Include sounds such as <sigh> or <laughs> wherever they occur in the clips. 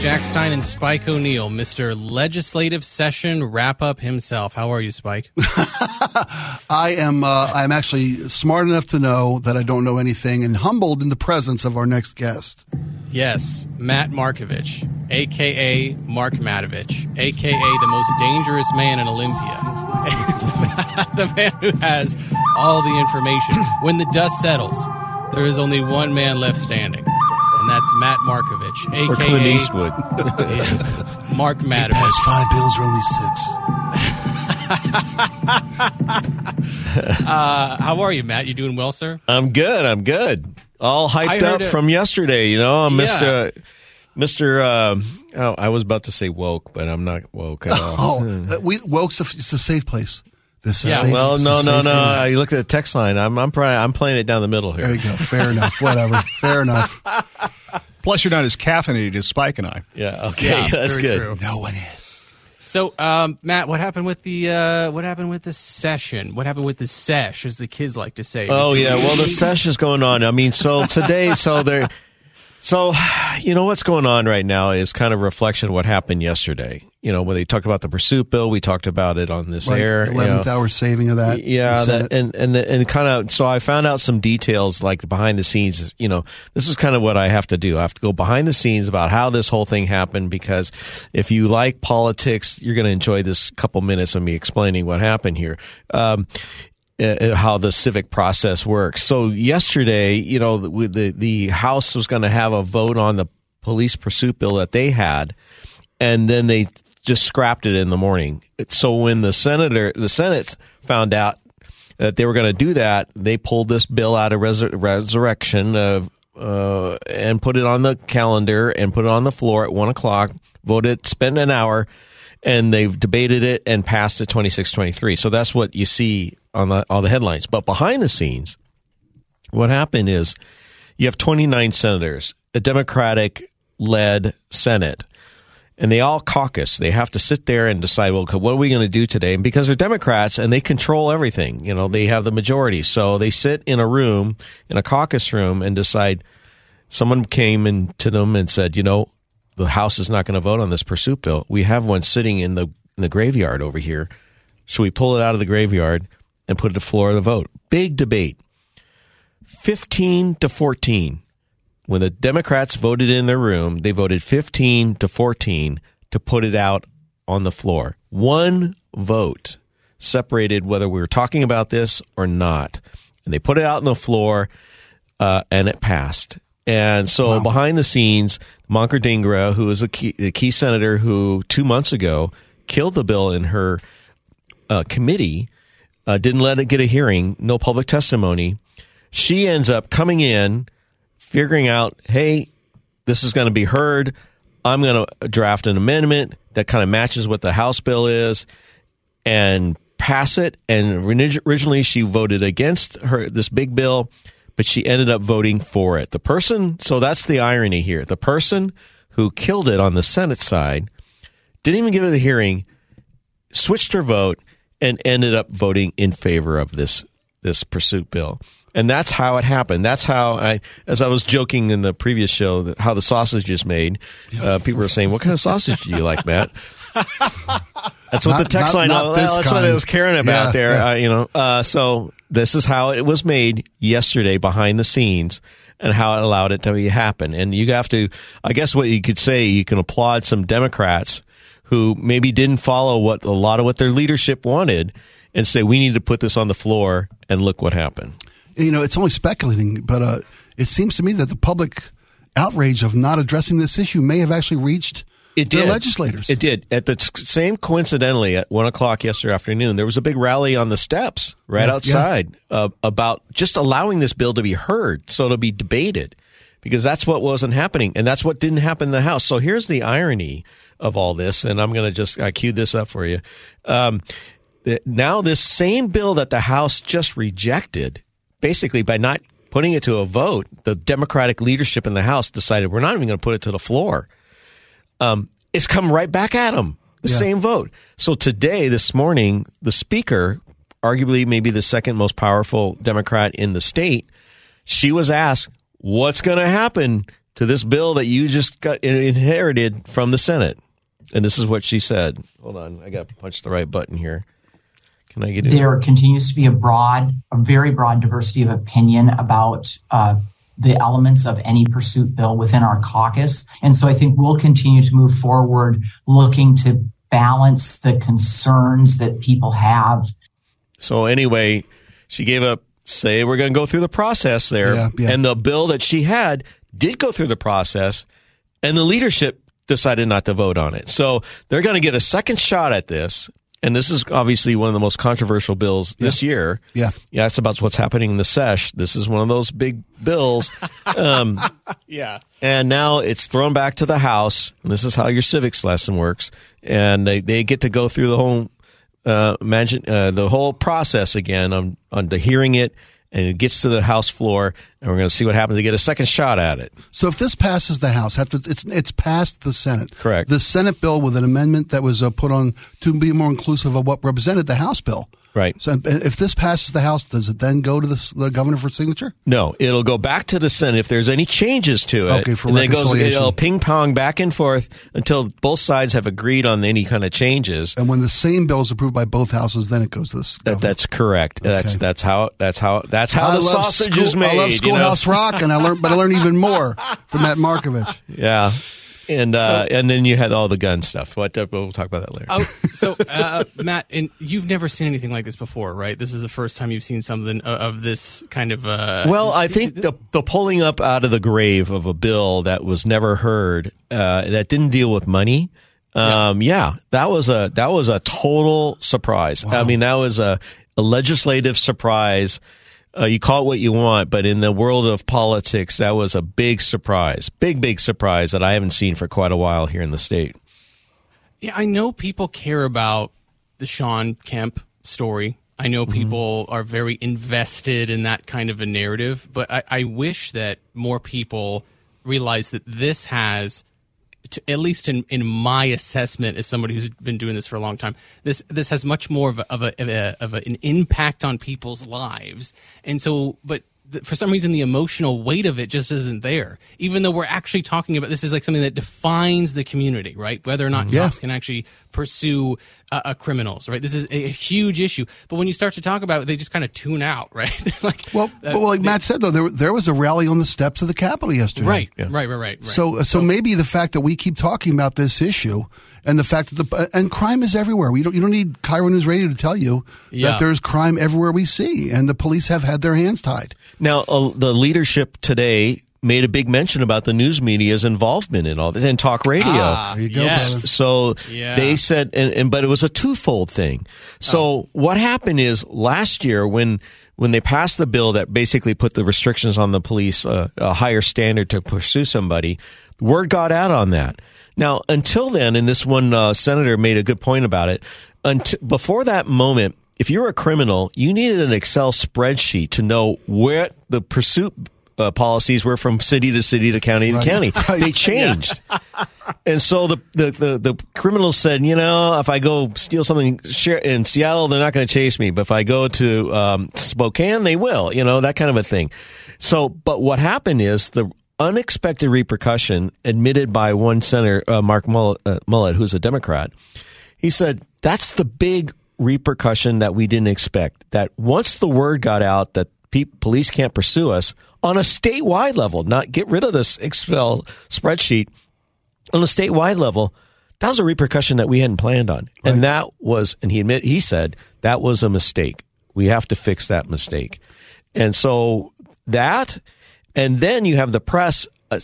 Jack Stein and Spike O'Neill, Mr. Legislative Session Wrap Up himself. How are you, Spike? <laughs> I am. Uh, I am actually smart enough to know that I don't know anything, and humbled in the presence of our next guest. Yes, Matt Markovich, aka Mark Matovich, aka the most dangerous man in Olympia, <laughs> the man who has all the information. When the dust settles, there is only one man left standing and that's Matt Markovich, aka or Clint Eastwood. <laughs> Mark Matovich. Past five bills are only six. <laughs> uh, how are you, Matt? You doing well, sir? I'm good. I'm good. All hyped up it. from yesterday. You know, I'm yeah. Mr. Mr. Uh, oh, I was about to say woke, but I'm not woke at all. <laughs> oh, uh, we woke's a, it's a safe place. This is yeah. Safe, well, no, no, no. Uh, you look at the text line. I'm, I'm, probably, I'm playing it down the middle here. There you go. Fair enough. Whatever. <laughs> Fair enough. Plus, you're not as caffeinated as Spike and I. Yeah. Okay. Yeah, <laughs> that's good. True. No one is. So, um, Matt, what happened with the uh, what happened with the session? What happened with the sesh, as the kids like to say? Oh yeah, well the sesh is going on. I mean, so today, so there so, you know, what's going on right now is kind of reflection of what happened yesterday. You know, when they talked about the pursuit bill, we talked about it on this right, air. Eleventh you know. hour saving of that. Yeah, that, and and the, and kind of. So I found out some details like behind the scenes. You know, this is kind of what I have to do. I have to go behind the scenes about how this whole thing happened because if you like politics, you're going to enjoy this couple minutes of me explaining what happened here. Um, uh, uh, how the civic process works. So yesterday, you know, the the, the House was going to have a vote on the police pursuit bill that they had, and then they just scrapped it in the morning. So when the senator, the Senate found out that they were going to do that, they pulled this bill out of resur- resurrection of, uh, and put it on the calendar and put it on the floor at one o'clock. Voted, spent an hour and they've debated it and passed it 26-23. So that's what you see on the, all the headlines. But behind the scenes, what happened is you have 29 senators, a Democratic led Senate, and they all caucus. They have to sit there and decide, well, what are we going to do today? And because they're Democrats and they control everything, you know, they have the majority. So they sit in a room, in a caucus room, and decide. Someone came in to them and said, you know, the House is not going to vote on this pursuit bill. We have one sitting in the in the graveyard over here. Should we pull it out of the graveyard and put it to floor of the vote? Big debate. 15 to 14. When the Democrats voted in their room, they voted 15 to 14 to put it out on the floor. One vote separated whether we were talking about this or not. And they put it out on the floor uh, and it passed. And so wow. behind the scenes, Dhingra, who is a key, a key, senator who two months ago killed the bill in her uh, committee, uh, didn't let it get a hearing, no public testimony. She ends up coming in, figuring out, hey, this is going to be heard. I'm going to draft an amendment that kind of matches what the House bill is and pass it. And originally, she voted against her this big bill but she ended up voting for it. The person, so that's the irony here. The person who killed it on the Senate side didn't even give it a hearing, switched her vote, and ended up voting in favor of this this pursuit bill. And that's how it happened. That's how I, as I was joking in the previous show, how the sausage is made. Uh, people were saying, "What kind of sausage do you like, Matt?" <laughs> That's what not, the text not, line. Not well, that's kind. what I was caring about yeah, there. Yeah. Uh, you know, uh, so this is how it was made yesterday behind the scenes, and how it allowed it to happen. And you have to, I guess, what you could say, you can applaud some Democrats who maybe didn't follow what a lot of what their leadership wanted, and say we need to put this on the floor, and look what happened. You know, it's only speculating, but uh, it seems to me that the public outrage of not addressing this issue may have actually reached it did. legislators. It did. At the same coincidentally, at one o'clock yesterday afternoon, there was a big rally on the steps right yeah, outside yeah. Uh, about just allowing this bill to be heard, so to be debated, because that's what wasn't happening, and that's what didn't happen in the House. So here's the irony of all this, and I'm going to just I queued this up for you. Um, now, this same bill that the House just rejected, basically by not putting it to a vote, the Democratic leadership in the House decided we're not even going to put it to the floor um, it's come right back at them. The yeah. same vote. So today, this morning, the speaker, arguably maybe the second most powerful Democrat in the state, she was asked, "What's going to happen to this bill that you just got inherited from the Senate. And this is what she said. Hold on, I got to punch the right button here. Can I get it? There continues to be a broad, a very broad diversity of opinion about uh, the elements of any pursuit bill within our caucus. And so I think we'll continue to move forward looking to balance the concerns that people have. So anyway, she gave up say we're going to go through the process there. Yeah, yeah. And the bill that she had did go through the process and the leadership decided not to vote on it. So they're going to get a second shot at this and this is obviously one of the most controversial bills yeah. this year. Yeah, yeah, it's about what's happening in the sesh. This is one of those big bills. <laughs> Um, yeah, and now it's thrown back to the House. And this is how your civics lesson works, and they, they get to go through the whole uh, imagine uh, the whole process again on on the hearing it and it gets to the House floor, and we're going to see what happens to get a second shot at it. So if this passes the House, after it's it's passed the Senate, correct? The Senate bill with an amendment that was uh, put on to be more inclusive of what represented the House bill. Right. So if this passes the House, does it then go to the, the governor for signature? No, it'll go back to the Senate if there's any changes to it. Okay, for and then it goes it'll ping pong back and forth until both sides have agreed on any kind of changes. And when the same bill is approved by both houses, then it goes to the that, That's correct. Okay. That's that's how that's how that's how I the sausage school, is made. I love Schoolhouse you know? Rock, and I learned, but I learned even more from Matt Markovich. Yeah and uh, so, and then you had all the gun stuff. What uh, we'll talk about that later. Oh, so uh, Matt, and you've never seen anything like this before, right? This is the first time you've seen something of this kind of. Uh, well, I think the the pulling up out of the grave of a bill that was never heard, uh, that didn't deal with money. Um, yeah. yeah. that was a that was a total surprise. Wow. I mean, that was a, a legislative surprise uh, you call it what you want, but in the world of politics, that was a big surprise, big, big surprise that I haven't seen for quite a while here in the state. Yeah, I know people care about the Shawn Kemp story. I know mm-hmm. people mm-hmm. are very invested in that kind of a narrative, but I, I wish that more people realize that this has to, at least in, in my assessment as somebody who's been doing this for a long time, this this has much more of a, of, a, of, a, of an impact on people's lives. And so, but for some reason the emotional weight of it just isn't there. Even though we're actually talking about this is like something that defines the community right? Whether or not yeah. cops can actually pursue uh, uh, criminals right? This is a, a, huge issue. But when you start to talk about it they just kind of tune out <laughs> right? Like well, uh, well like they, matt said though there, there was a rally on the steps of the capitol yesterday. Right. Yeah. right, right right right. So, so so maybe the fact that we keep talking about this issue and the fact that the and crime is everywhere. We don't you don't need KIRO News Radio to tell you yeah. that there's crime everywhere we see, and the police have had their hands tied. Now, uh, the leadership today made a big mention about the news media's involvement in all this and talk radio. Ah, go, yes. So yeah. they said, and, and, but it was a twofold thing. So oh. what happened is last year when when they passed the bill that basically put the restrictions on the police, uh, a higher standard to pursue somebody, word got out on that. Now, until then, and this one uh, senator made a good point about it. Until, before that moment, if you're a criminal, you needed an Excel spreadsheet to know where the pursuit uh, policies were from city to city to county to right. county. <laughs> They changed. and so the, the, the, the, criminals said, you know, if I go steal something in Seattle, they're not going to chase me. But if I go to um, Spokane, they will, you know, that kind of a thing. So, but what happened is the unexpected repercussion admitted by one senator, uh, Mark Mullet, uh, who's a Democrat. He said that's the big repercussion that we didn't expect. That once the word got out that pe- police can't pursue us on a statewide level, not get rid of this Excel spreadsheet on a statewide level, that was a repercussion that we hadn't planned on, right. and that was, and he admit he said that was a mistake. We have to fix that mistake, and so that and then you have the press uh,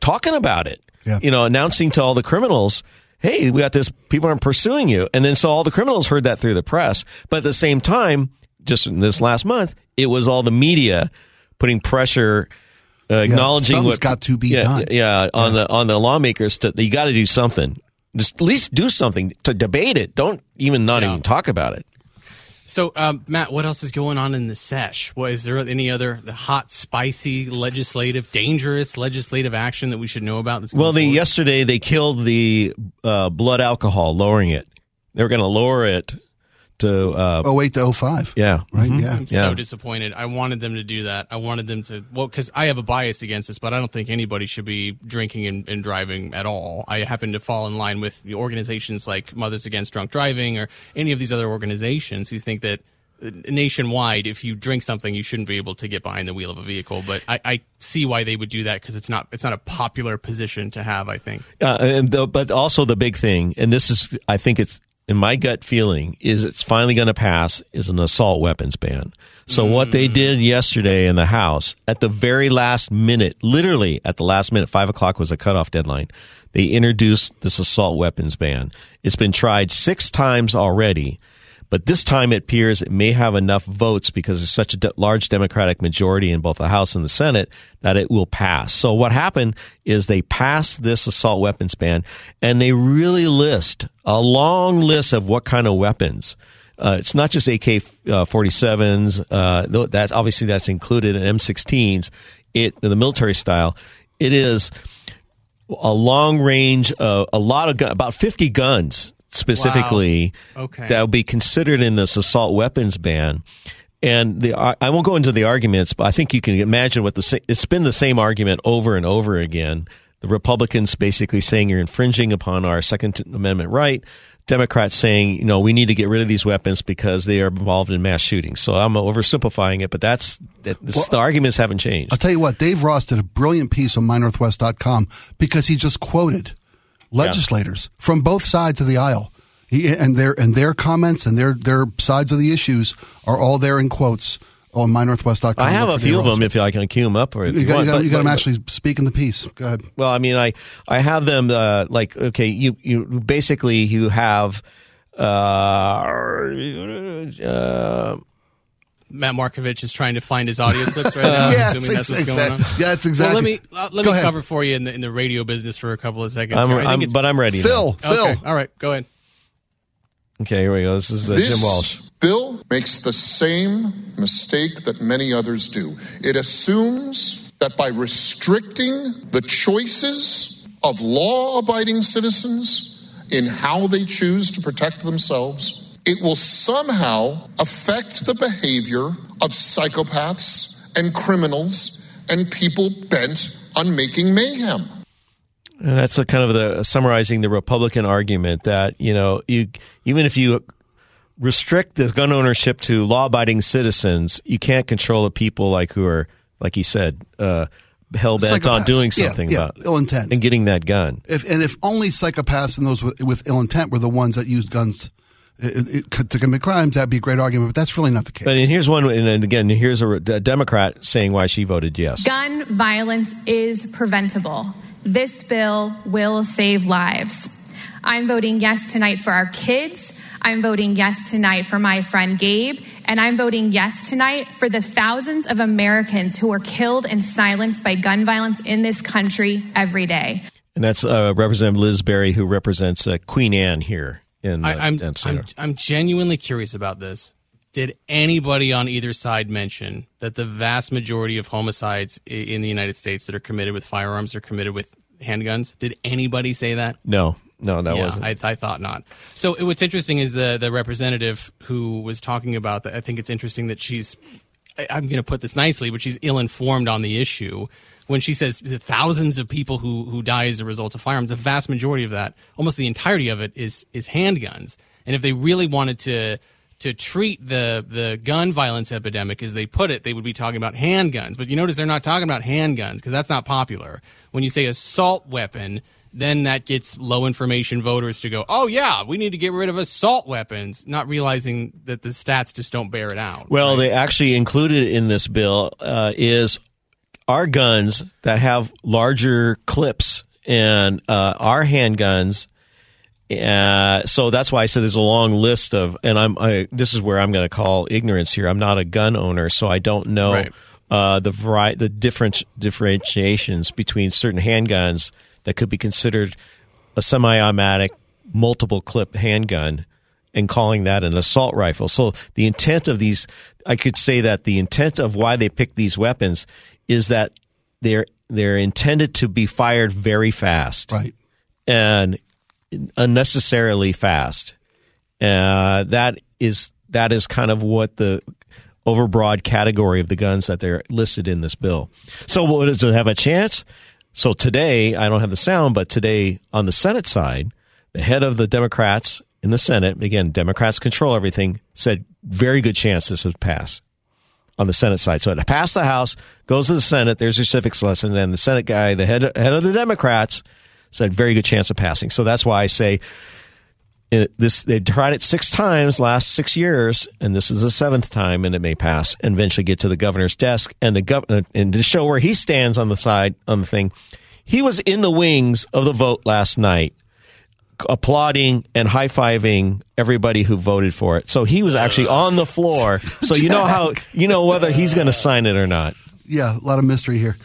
talking about it. Yeah. You know, announcing to all the criminals, "Hey, we got this. People aren't pursuing you." And then so all the criminals heard that through the press. But at the same time, just in this last month, it was all the media putting pressure. Uh, acknowledging yeah, what got to be yeah, done. Yeah, on yeah. the on the lawmakers to you got to do something. Just at least do something to debate it. Don't even not even talk about it. So, um, Matt, what else is going on in the sesh? What is there any other the hot, spicy, legislative, dangerous legislative action that we should know about? well, the, yesterday they killed the uh, blood alcohol, lowering it. They were going to lower it to uh, 08 to 05. Yeah. Right? Mhm. Yeah. I'm Yeah. so disappointed. I wanted them to do that. I wanted them to, well, because I have a bias against this, but I don't think anybody should be drinking and, and driving at all. I happen to fall in line with the organizations like Mothers Against Drunk Driving or any of these other organizations who think that uh, nationwide, if you drink something, you shouldn't be able to get behind the wheel of a vehicle. But I, I see why they would do that because it's not it's not a popular position to have. I think. Uh, and the, but also the big thing, and this is, I think it's in my gut feeling, is it's finally going to pass is an assault weapons ban. So what they mm. did yesterday in the House at the very last minute, literally at the last minute, five o'clock was a cutoff deadline. They introduced this assault weapons ban. It's been tried six times already. But this time it appears it may have enough votes because there's such a de- large Democratic majority in both the House and the Senate that it will pass. So what happened is they passed this assault weapons ban and they really list a long list of what kind of weapons. Uh, it's not just AK uh, 47s. Uh, that's obviously that's included in M16s. It the military style. It is a long range, a lot of gun, about 50 guns specifically Wow. Okay. that would be considered in this assault weapons ban. And the I won't go into the arguments, but I think you can imagine what the sa- it's been the same argument over and over again. The Republicans basically saying you're infringing upon our Second Amendment right. Democrats saying, you know, we need to get rid of these weapons because they are involved in mass shootings. So I'm oversimplifying it, but that's that, this, the arguments haven't changed. I'll tell you what, Dave Ross did a brilliant piece on mynorthwest.com because he just quoted legislators from both sides of the aisle. He, and their and their comments and their their sides of the issues are all there in quotes on mynorthwest.com. I have a few of them if I can cue them up. Or You got, want, you got, but- you got but- them actually speaking the piece. Go ahead. Well, I mean, I I have them uh, like okay, you you basically you have uh, uh Matt Markovich is trying to find his audio clips right now. <laughs> I'm yeah, assuming that's what's ex- going on. yeah, that's exactly. Well, let me uh, let Go me ahead. cover for you in the in the radio business for a couple of seconds. I'm, here. I think I'm it's- but I'm ready. Phil, now. Phil. Okay, all right, go ahead. Okay, here we go. This is uh, this Jim Walsh. bill makes the same mistake that many others do. It assumes that by restricting the choices of law abiding citizens in how they choose to protect themselves, it will somehow affect the behavior of psychopaths and criminals and people bent on making mayhem. And that's a kind of the summarizing the Republican argument that you know you even if you restrict the gun ownership to law-abiding citizens, you can't control the people like who are like he said uh, hell bent on doing something yeah, about ill intent. and getting that gun. If and if only psychopaths and those with, with ill intent were the ones that used guns uh, uh, to commit crimes, that'd be a great argument. But that's really not the case. But here's one, and again, here's a, a Democrat saying why she voted yes. Gun violence is preventable. This bill will save lives. I'm voting yes tonight for our kids. I'm voting yes tonight for my friend Gabe. And I'm voting yes tonight for the thousands of Americans who are killed and silenced by gun violence in this country every day. And that's uh, Representative Liz Berry, who represents uh, Queen Anne here in I, I'm, in Center. I'm I'm genuinely curious about this. Did anybody on either side mention that the vast majority of homicides in the United States that are committed with firearms are committed with handguns? Did anybody say that? no, no, that yeah, wasn't. I, I thought not. So it- what's interesting is the the representative who was talking about that. I think it's interesting that she's. I, I'm going to put this nicely, but she's ill informed on the issue when she says the thousands of people who who die as a result of firearms. The vast majority of that, almost the entirety of it, is is handguns. And if they really wanted to to treat the the gun violence epidemic as they put it, they would be talking about handguns. But you notice they're not talking about handguns because that's not popular. When you say assault weapon, then that gets low information voters to go, "Oh yeah, we need to get rid of assault weapons," not realizing that the stats just don't bear it out. Well, they actually included in this bill uh, is our guns that have larger clips and uh, our handguns. Uh, so that's why I said there's a long list of, and I'm I, this is where I'm going to call ignorance here. I'm not a gun owner, so I don't know Right. uh, the vari- the different differentiations between certain handguns that could be considered a semi-automatic multiple clip handgun and calling that an assault rifle. So the intent of these, I could say that the intent of why they pick these weapons is that they're they're intended to be fired very fast right. and unnecessarily fast. Uh, that is that is kind of what the overbroad category of the guns that they're listed in this bill. So, does it have a chance? So today, I don't have the sound, but today on the Senate side, the head of the Democrats in the Senate, again, Democrats control everything, said very good chance this would pass on the Senate side. So it passed the House, goes to the Senate. There's your civics lesson, and the Senate guy, the head head of the Democrats, said very good chance of passing. So that's why I say it, this. They tried it six times last six years, and this is the seventh time, and it may pass and eventually get to the governor's desk. And the governor, uh, and to show where he stands on the side on the thing, he was in the wings of the vote last night applauding and high fiving everybody who voted for it. So he was actually on the floor. So you know how you know whether he's going to sign it or not. Yeah, a lot of mystery here.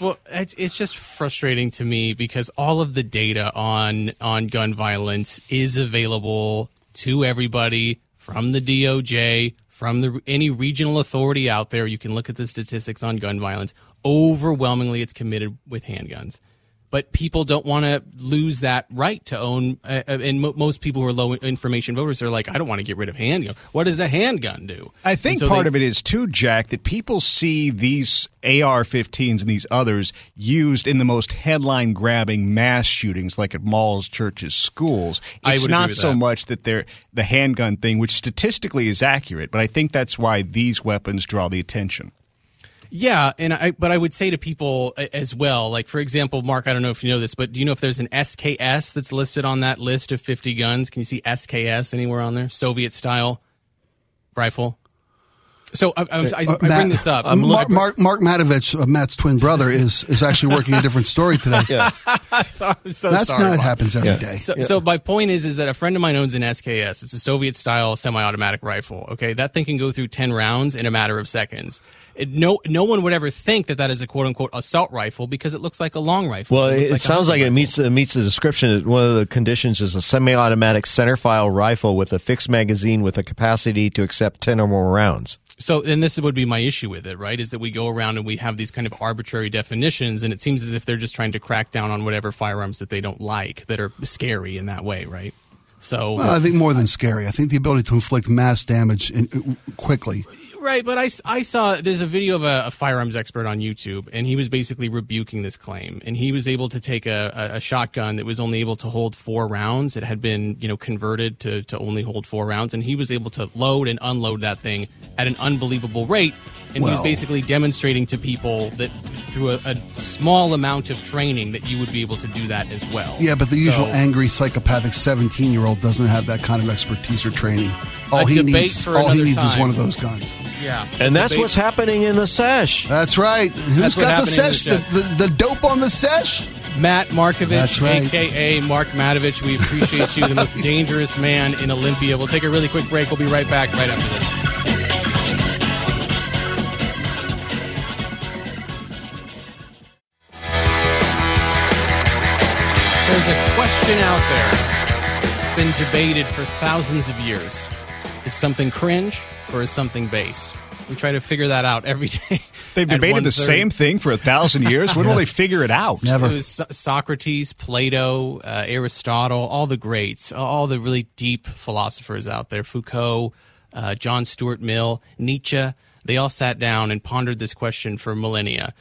Well, it's, it's just frustrating to me because all of the data on on gun violence is available to everybody from the DOJ, from the any regional authority out there. You can look at the statistics on gun violence. Overwhelmingly, it's committed with handguns but people don't want to lose that right to own. Uh, uh and mo- most people who are low information voters are like, I don't want to get rid of handgun. What does a handgun do? I think so part they, of it is too, Jack, that people see these AR-15s and these others used in the most headline-grabbing mass shootings, like at malls, churches, schools. It's not so that. much that they're the handgun thing, which statistically is accurate, but I think that's why these weapons draw the attention. Yeah, and I but I would say to people as well, like for example, Mark, I don't know if you know this, but do you know if there's an SKS that's listed on that list of 50 guns? Can you see SKS anywhere on there? Soviet style rifle. So I, I, I, I bring this up. Mark, Mark, Mark Matovich, uh, Matt's twin brother, is is actually working a different story today. yeah, <laughs> so, so that's sorry, not happens every yeah. day. So, yeah. so my point is, is that a friend of mine owns an SKS. It's a Soviet style semi-automatic rifle. Okay, that thing can go through ten rounds in a matter of seconds. It, no, no one would ever think that that is a quote unquote assault rifle because it looks like a long rifle. Well, it, it like sounds like rifle. it meets it meets the description. One of the conditions is a semi-automatic centerfire rifle with a fixed magazine with a capacity to accept ten or more rounds. So, and this would be my issue with it, right? Is that we go around and we have these kind of arbitrary definitions, and it seems as if they're just trying to crack down on whatever firearms that they don't like that are scary in that way, right? So, well, I think more than scary. I think the ability to inflict mass damage in, uh, quickly Right, but I, I saw there's a video of a, a, firearms expert on YouTube, and he was basically rebuking this claim. And he was able to take a, a, a, shotgun that was only able to hold four rounds. It had been, you know, converted to, to only hold four rounds, and he was able to load and unload that thing at an unbelievable rate. And well, he was basically demonstrating to people that through a, a, small amount of training that you would be able to do that as well. Yeah, but the usual so, angry psychopathic 17 year old doesn't have that kind of expertise or training. All he needs, all he needs is one of those guns. Yeah, and that's what's happening in the sesh. That's right. Who's got the sesh? The, the, the, dope on the sesh? Matt Markovich, right. aka Mark Matovich. We appreciate you, the most <laughs> dangerous man in Olympia. We'll take a really quick break. We'll be right back right after this. A question out there. It's been debated for thousands of years. Is something cringe or is something based? We try to figure that out every day. <laughs> They've debated the same thing for a thousand years. When will they <laughs> figure it out? Never. It was Socrates, Plato, uh, Aristotle, all the greats, all the really deep philosophers out there. Foucault, uh, John Stuart Mill, Nietzsche. They all sat down and pondered this question for millennia.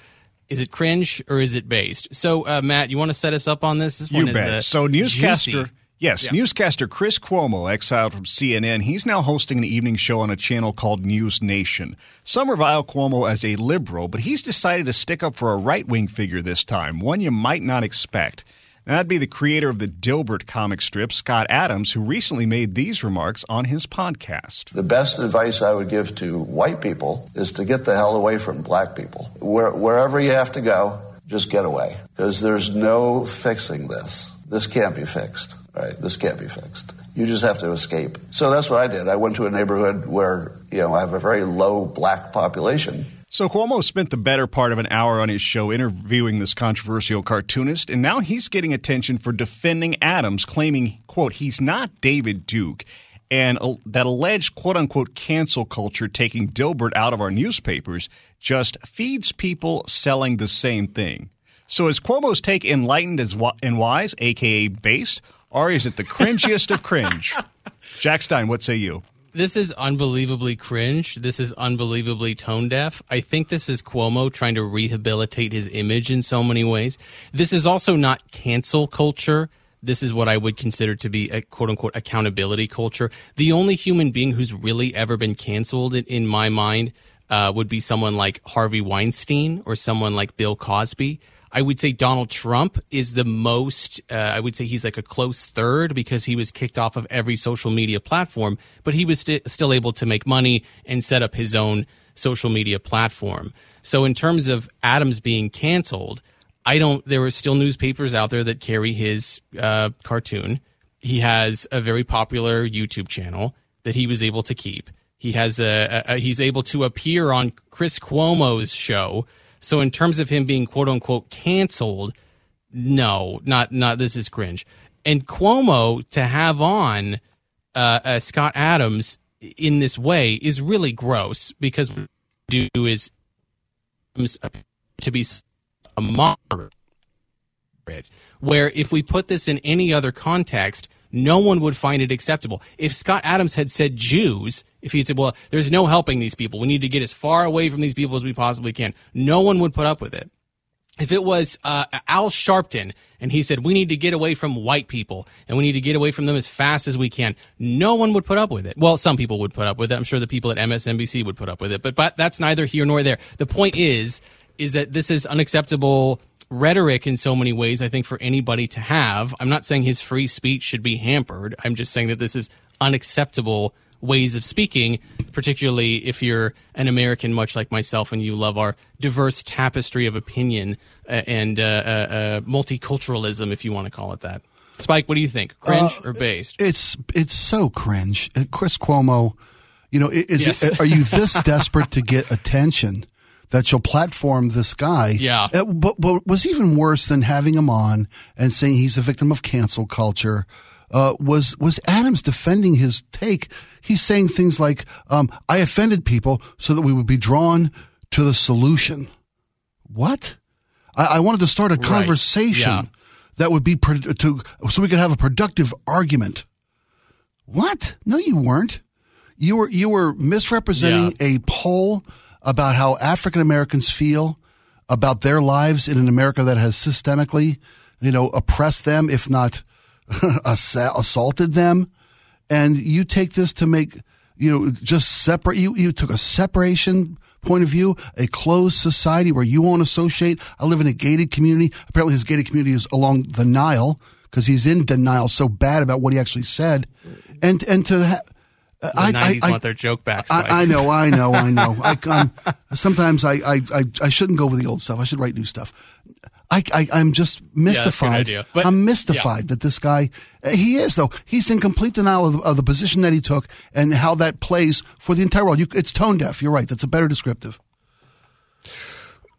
Is it cringe or is it based? So, uh, Matt, you want to set us up on this? This you one bet. is so newscaster. Juicy. Yes, yeah. newscaster Chris Cuomo, exiled from CNN, he's now hosting an evening show on a channel called News Nation. Some revile Cuomo as a liberal, but he's decided to stick up for a right wing figure this time, one you might not expect. That'd be the creator of the Dilbert comic strip, Scott Adams, who recently made these remarks on his podcast. The best advice I would give to white people is to get the hell away from black people. Where, wherever you have to go, just get away. Because there's no fixing this. This can't be fixed, right? This can't be fixed. You just have to escape. So that's what I did. I went to a neighborhood where, you know, I have a very low black population so Cuomo spent the better part of an hour on his show interviewing this controversial cartoonist, and now he's getting attention for defending Adams, claiming, quote, he's not David Duke, and that alleged quote unquote cancel culture taking Dilbert out of our newspapers just feeds people selling the same thing. So is Cuomo's take enlightened as and wise, aka based? or is it the cringiest of cringe? <laughs> Jack Stein, what say you? This is unbelievably cringe. This is unbelievably tone deaf. I think this is Cuomo trying to rehabilitate his image in so many ways. This is also not cancel culture. This is what I would consider to be a quote unquote accountability culture. The only human being who's really ever been canceled in, in my mind uh, would be someone like Harvey Weinstein or someone like Bill Cosby. I would say Donald Trump is the most, uh, I would say he's like a close third because he was kicked off of every social media platform, but he was st- still able to make money and set up his own social media platform. So in terms of Adams being canceled, I don't, there are still newspapers out there that carry his uh, cartoon. He has a very popular YouTube channel that he was able to keep. He has a, a, a he's able to appear on Chris Cuomo's show so in terms of him being quote unquote canceled, no, not not this is cringe. And Cuomo to have on uh, uh, Scott Adams in this way is really gross because do is to be a moderate. Where if we put this in any other context, no one would find it acceptable. If Scott Adams had said Jews, if he'd said, well, there's no helping these people. We need to get as far away from these people as we possibly can. No one would put up with it. If it was uh, Al Sharpton and he said, we need to get away from white people and we need to get away from them as fast as we can, no one would put up with it. Well, some people would put up with it. I'm sure the people at MSNBC would put up with it, but, but that's neither here nor there. The point is, is that this is unacceptable rhetoric in so many ways, I think, for anybody to have. I'm not saying his free speech should be hampered. I'm just saying that this is unacceptable ways of speaking, particularly if you're an American, much like myself, and you love our diverse tapestry of opinion uh, and uh, uh, uh multiculturalism, if you want to call it that. Spike, what do you think? Cringe uh, or based? It's it's so cringe. Chris Cuomo, you know, is yes. it, are you this <laughs> desperate to get attention that you'll platform this guy? Yeah. But, but was even worse than having him on and saying he's a victim of cancel culture uh, was was Adams defending his take. He's saying things like, um, "I offended people so that we would be drawn to the solution." What? I, I wanted to start a right. conversation yeah. that would be pro- to so we could have a productive argument. What? No, you weren't. You were you were misrepresenting yeah. a poll about how African Americans feel about their lives in an America that has systemically, you know, oppressed them, if not <laughs> assaulted them, and you take this to make you know just separate. You you took a separation point of view, a closed society where you won't associate. I live in a gated community. Apparently, his gated community is along the Nile because he's in denial so bad about what he actually said, and and to. Ha- the I, 90s I, want their joke back. I, I, know, I know, I know. <laughs> I, sometimes I, I, I, shouldn't go with the old stuff. I should write new stuff. I, I am just mystified. Yeah, but, I'm mystified yeah. that this guy eh, he is though he's in complete denial of the, of the, position that he took and how that plays for the entire world. You, it's tone deaf. You're right. That's a better descriptive.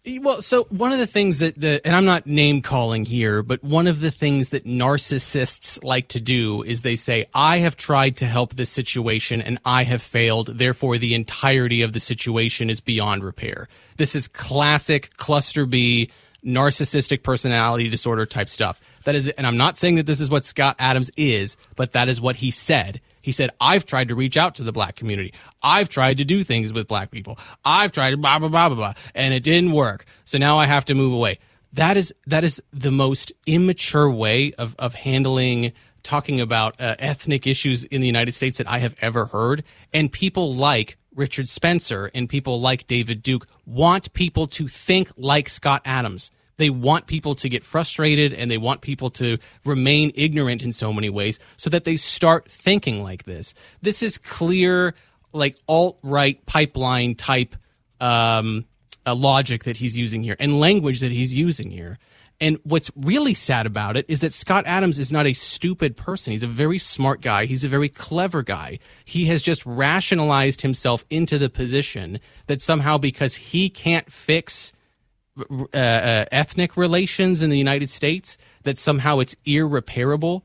Well, so one of the things that the, and I'm not name calling here, but one of the things that narcissists like to do is they say, I have tried to help this situation and I have failed. Therefore, the entirety of the situation is beyond repair. This is classic cluster B narcissistic personality disorder type stuff. That is, and I'm not saying that this is what Scott Adams is, but that is what he said. He said, I've tried to reach out to the black community. I've tried to do things with black people. I've tried blah, blah, blah, blah, blah, and it didn't work. So now I have to move away. That is, that is the most immature way of, of handling talking about uh, ethnic issues in the United States that I have ever heard. And people like Richard Spencer and people like David Duke want people to think like Scott Adams. They want people to get frustrated and they want people to remain ignorant in so many ways so that they start thinking like this. This is clear, like alt right pipeline type um, logic that he's using here and language that he's using here. And what's really sad about it is that Scott Adams is not a stupid person. He's a very smart guy. He's a very clever guy. He has just rationalized himself into the position that somehow because he can't fix uh, uh, ethnic relations in the United States, that somehow it's irreparable.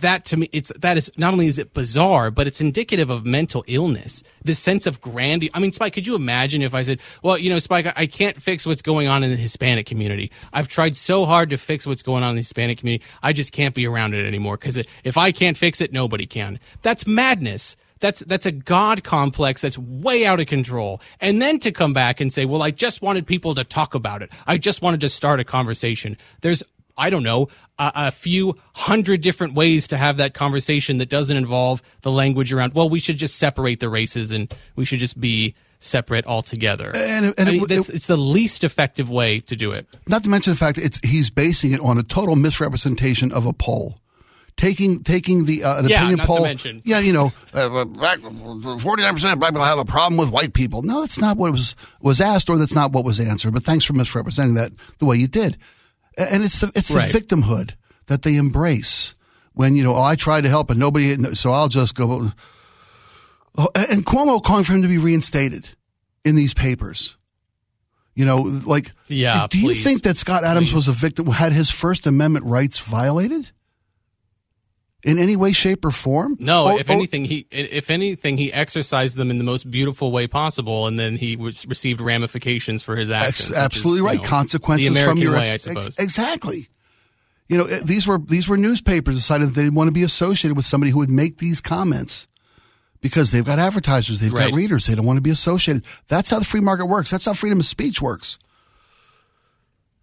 That to me it's that is not only is it bizarre but it's indicative of mental illness. This sense of grandeur. I mean spike could you imagine if i said well you know spike i can't fix what's going on in the hispanic community. I've tried so hard to fix what's going on in the hispanic community. I just can't be around it anymore. Because if i can't fix it nobody can. That's madness. That's that's a god complex that's way out of control. And then to come back and say well i just wanted people to talk about it. I just wanted to start a conversation. There's I don't know, a, a, few hundred different ways to have that conversation that doesn't involve the language around, well, we should just separate the races and we should just be separate altogether. And, and I mean, it, it, it's the least effective way to do it. Not to mention the fact it's he's basing it on a total misrepresentation of a poll. Taking taking the uh, an yeah, opinion poll, mention. yeah, you know, forty nine percent of black people have a problem with white people. No, that's not what was was asked, or that's not what was answered. But thanks for misrepresenting that the way you did and it's the it's the right. victimhood that they embrace when you know oh, I tried to help and nobody so I'll just go oh, and Cuomo calling for him to be reinstated in these papers. You know, like yeah. Do, do you think that Scott Adams please. was a victim? Had his First Amendment rights violated in any way, shape, or form? No. Or, if oh. anything, he if anything he exercised them in the most beautiful way possible, and then he received ramifications for his actions. Absolutely is, right. know, Consequences from your way, ex- I suppose. Ex- exactly. You know, eh, these were these were newspapers decided that they didn't want to be associated with somebody who would make these comments because they've got advertisers, they've right. got readers, they don't want to be associated. That's how the free market works. That's how freedom of speech works.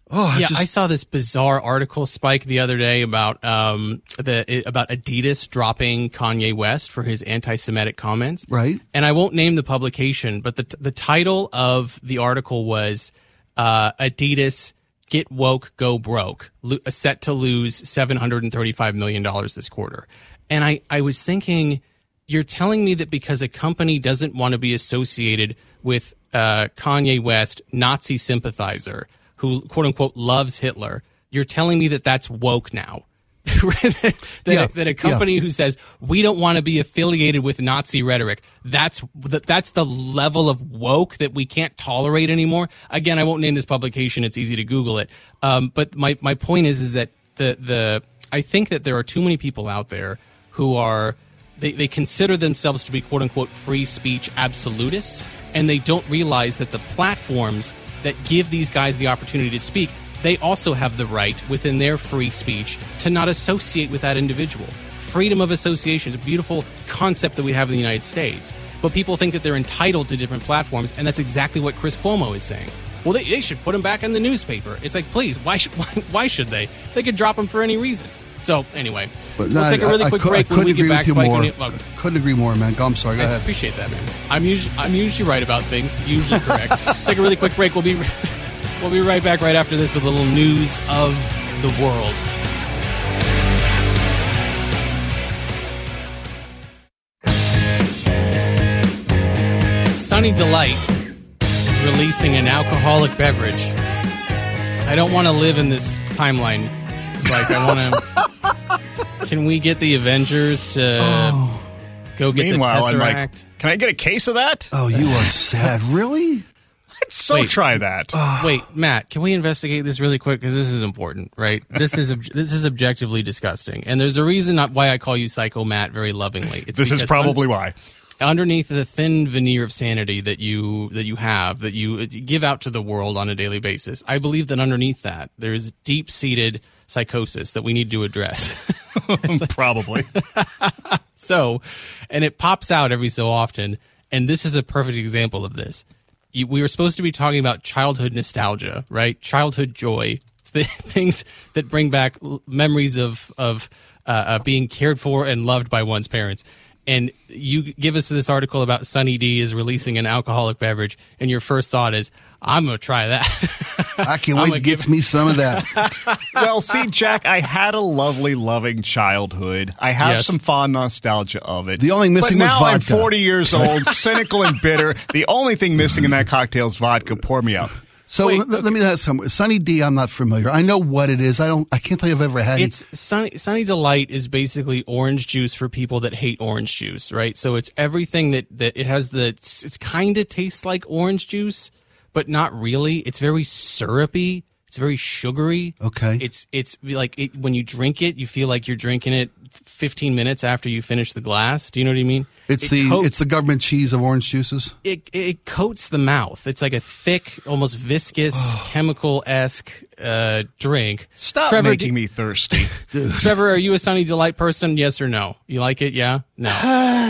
Oh, yeah, just, I saw this bizarre article spike the other day about um the about Adidas dropping Kanye West for his anti-Semitic comments. Right. And I won't name the publication, but the the title of the article was uh, Adidas get woke, go broke, lo- set to lose seven hundred and thirty-five million dollars this quarter. And I I was thinking, you're telling me that because a company doesn't want to be associated with uh, Kanye West, Nazi sympathizer who quote unquote loves Hitler, you're telling me that that's woke now. <laughs> that, Yeah, that, a company yeah. who says we don't want to be affiliated with Nazi rhetoric, that's that's the level of woke that we can't tolerate anymore. Again, I won't name this publication; it's easy to Google it. Um, but my my point is is that the the I think that there are too many people out there who are they, they consider themselves to be quote unquote free speech absolutists, and they don't realize that the platforms that give these guys the opportunity to speak, they also have the right within their free speech to not associate with that individual. Freedom of association is a beautiful concept that we have in the United States. But people think that they're entitled to different platforms, and that's exactly what Chris Cuomo is saying. Well, they, they should put him back in the newspaper. It's like, please, why should why, <laughs> why should they? They could drop him for any reason. So anyway, but we'll no, take a really I, quick I, break I when we couldn't get agree back. Spike, more. you- well, couldn't agree more, man. I'm sorry. Go I ahead. appreciate that, man. I'm usually I'm usually right about things. Usually correct. <laughs> Take a really quick break. We'll be we'll be right back right after this with a little news of the world. Sunny Delight is releasing an alcoholic beverage. I don't want to live in this timeline, Spike. I want to. Can we get the Avengers to oh. go get Meanwhile, the I'm Tesseract? like, can I get a case of that? Oh, you are sad. <laughs> really? I'd so Wait. try that. Ah. Wait, Matt, can we investigate this really quick because this is important, right? This is ob- this is objectively disgusting, and there's a reason not why I call you Psycho Matt very lovingly. It's this is because probably why. underneath the thin veneer of sanity that you that you have that you, you give out to the world on a daily basis. I believe that underneath that there is deep seated psychosis that we need to address. <laughs> probably. <laughs> So, and it pops out every so often. And this is a perfect example of this. You, we were supposed to be talking about childhood nostalgia, right? Childhood joy, the <laughs> things that bring back memories of of uh, uh, being cared for and loved by one's parents. And you give us this article about Sunny D is releasing an alcoholic beverage, and your first thought is, "I'm gonna try that." I can't wait gonna to get me some of that. <laughs> well, see, Jack, I had a lovely, loving childhood. I have Yes. some fond nostalgia of it. The only missing but was now I'm 40 years <laughs> old, cynical and bitter. The only thing missing in that cocktail is vodka. Pour me up. So Wait, let, let me ask some. Sunny D, I'm not familiar. I know what it is. I don't. I can't tell you I've ever had it. It's Sunny, Sunny Delight is basically orange juice for people that hate orange juice, right? So it's everything that that it has the it's, it's kind of tastes like orange juice, but not really. It's very syrupy. It's very sugary. Okay. It's it's like it, when you drink it, you feel like you're drinking it 15 minutes after you finish the glass. Do you know what I mean? It's It the coats- it's the government cheese of orange juices. it, it coats the mouth. It's like a thick, almost viscous, <sighs> chemical esque uh, drink. Stop Trevor, making do- me thirsty. <laughs> Trevor, are you a Sunny Delight person? Yes or no? You like it? Yeah? No.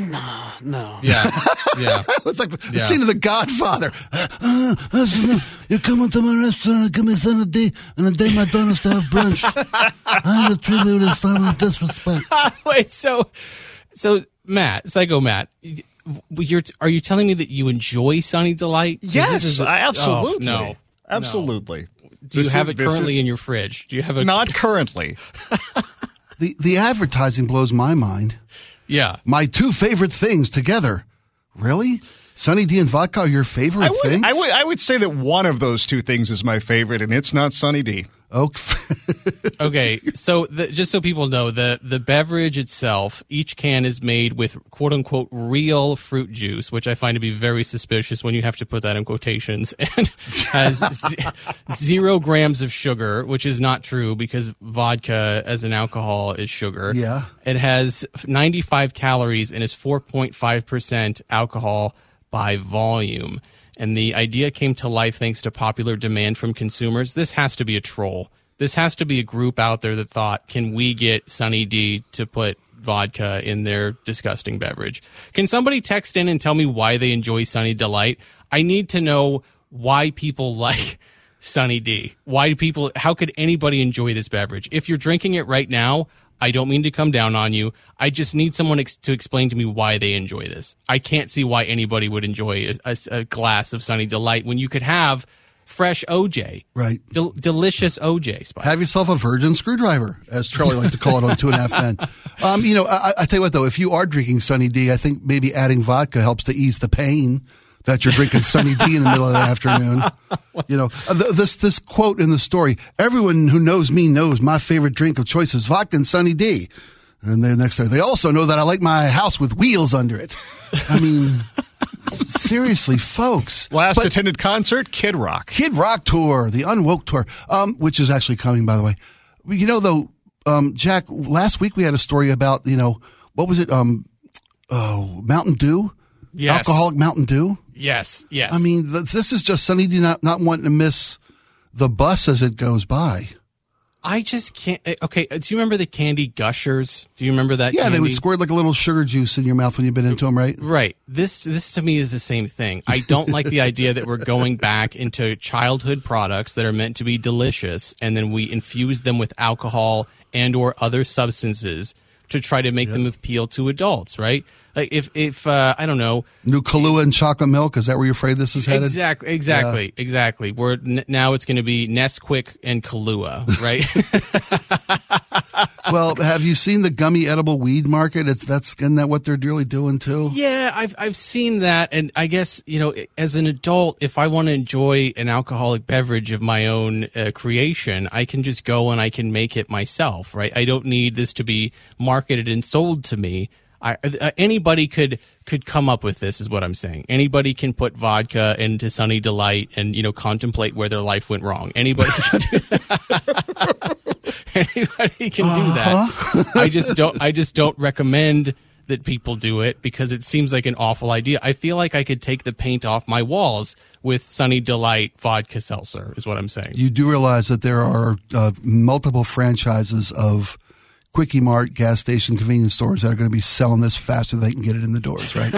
no, no. Yeah. Yeah. <laughs> It's like the Yeah. scene of The Godfather. <laughs> you come into my restaurant, and give me some day, and the day my daughter's to have brunch. I treat me with a sign of disrespect. Wait, so, so Matt, Psycho Matt, you're, are you telling me that you enjoy Sunny Delight? yes, this is a- I oh, absolutely. Oh, no. Absolutely. Do you This have is- it currently is- in your fridge? Do you have a Not currently. <laughs> The the advertising blows my mind. Yeah. My two favorite things together. Really? Sunny D and vodka are your favorite I would, things? I would I would say that one of those two things is my favorite, and it's not Sunny D. Oh, <laughs> Okay, so the, just so people know, the the beverage itself, each can is made with quote unquote real fruit juice, which I find to be very suspicious when you have to put that in quotations, <laughs> and has z- zero grams of sugar, which is not true because vodka as an alcohol is sugar. Yeah. it has 95 calories and is 4.5 percent alcohol by volume. And the idea came to life thanks to popular demand from consumers. This has to be a troll. This has to be a group out there that thought, can we get Sunny D to put vodka in their disgusting beverage? Can somebody text in and tell me why they enjoy Sunny Delight? I need to know why people <laughs> like Sunny D. Why do people, how could anybody enjoy this beverage? If you're drinking it right now, I don't mean to come down on you. I just need someone ex- to explain to me why they enjoy this. I can't see why anybody would enjoy a, a- a glass of Sunny Delight when you could have fresh OJ, Right. Del- delicious OJ. Spike. Have yourself a virgin screwdriver, as Charlie liked to call it on Two and a Half Men. Um, you know, I, I tell you what, though, if you are drinking Sunny D, I think maybe adding vodka helps to ease the pain that you're drinking Sunny D in the middle of the afternoon. You know, uh, th- this this quote in the story: "Everyone who knows me knows my favorite drink of choice is vodka and Sunny D." And then next day, they also know that I like my house with wheels under it. I mean, seriously, folks. Last But- attended concert, Kid Rock. Kid Rock tour, the Unwoke tour, um, which is actually coming, by the way. You know, though, um, Jack, last week we had a story about, you know, what was it? Um, oh, Mountain Dew? Yes. Alcoholic Mountain Dew? Yes, yes. I mean, th- this is just Sunny D not, not wanting to miss the bus as it goes by. I just can't. eh, Okay, do you remember the candy gushers? Do you remember that? Yeah, they would squirt like a little sugar juice in your mouth when you've been into them, right? Right. This this to me is the same thing. I don't like the idea that we're going back into childhood products that are meant to be delicious and then we infuse them with alcohol and or other substances to try to make them appeal to adults, right? Like if if uh, I don't know, New Kahlua and chocolate milk. Is that where you're afraid this is headed? exactly exactly exactly. We're n- now it's going to be Nesquik and Kahlua, right? <laughs> well, have you seen the gummy edible weed market? It's that's isn't that what they're really doing too? Yeah, I've I've seen that, and I guess you know, as an adult, if I want to enjoy an alcoholic beverage of my own uh, creation, I can just go and I can make it myself, right? I don't need this to be marketed and sold to me. I, uh, anybody could could come up with this, is what I'm saying. Anybody can put vodka into Sunny Delight and you know contemplate where their life went wrong. Anybody <laughs> can do that. <laughs> Anybody can do that. I just don't. I just don't recommend that people do it because it seems like an awful idea. I feel like I could take the paint off my walls with Sunny Delight vodka seltzer. Is what I'm saying. You do realize that there are uh, multiple franchises of Quickie Mart gas station convenience stores that are going to be selling this faster than they can get it in the doors, right?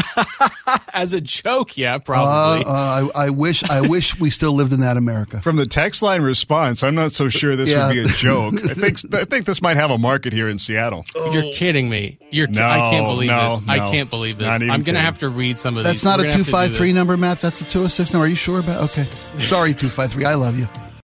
<laughs> As a joke, yeah, uh, probably. uh, I, I wish I wish we still lived in that America. From the text line response, I'm not so sure this Yeah. would be a joke. <laughs> I think I think this might have a market here in Seattle. You're kidding me. You're. No, I can't believe no, this. I can't believe this. Not even I'm gonna have to read some of That's these. not We're a gonna have to do 253 number, Matt. That's a 206 number. Are you sure about Okay. <laughs> Sorry, 253. I love you.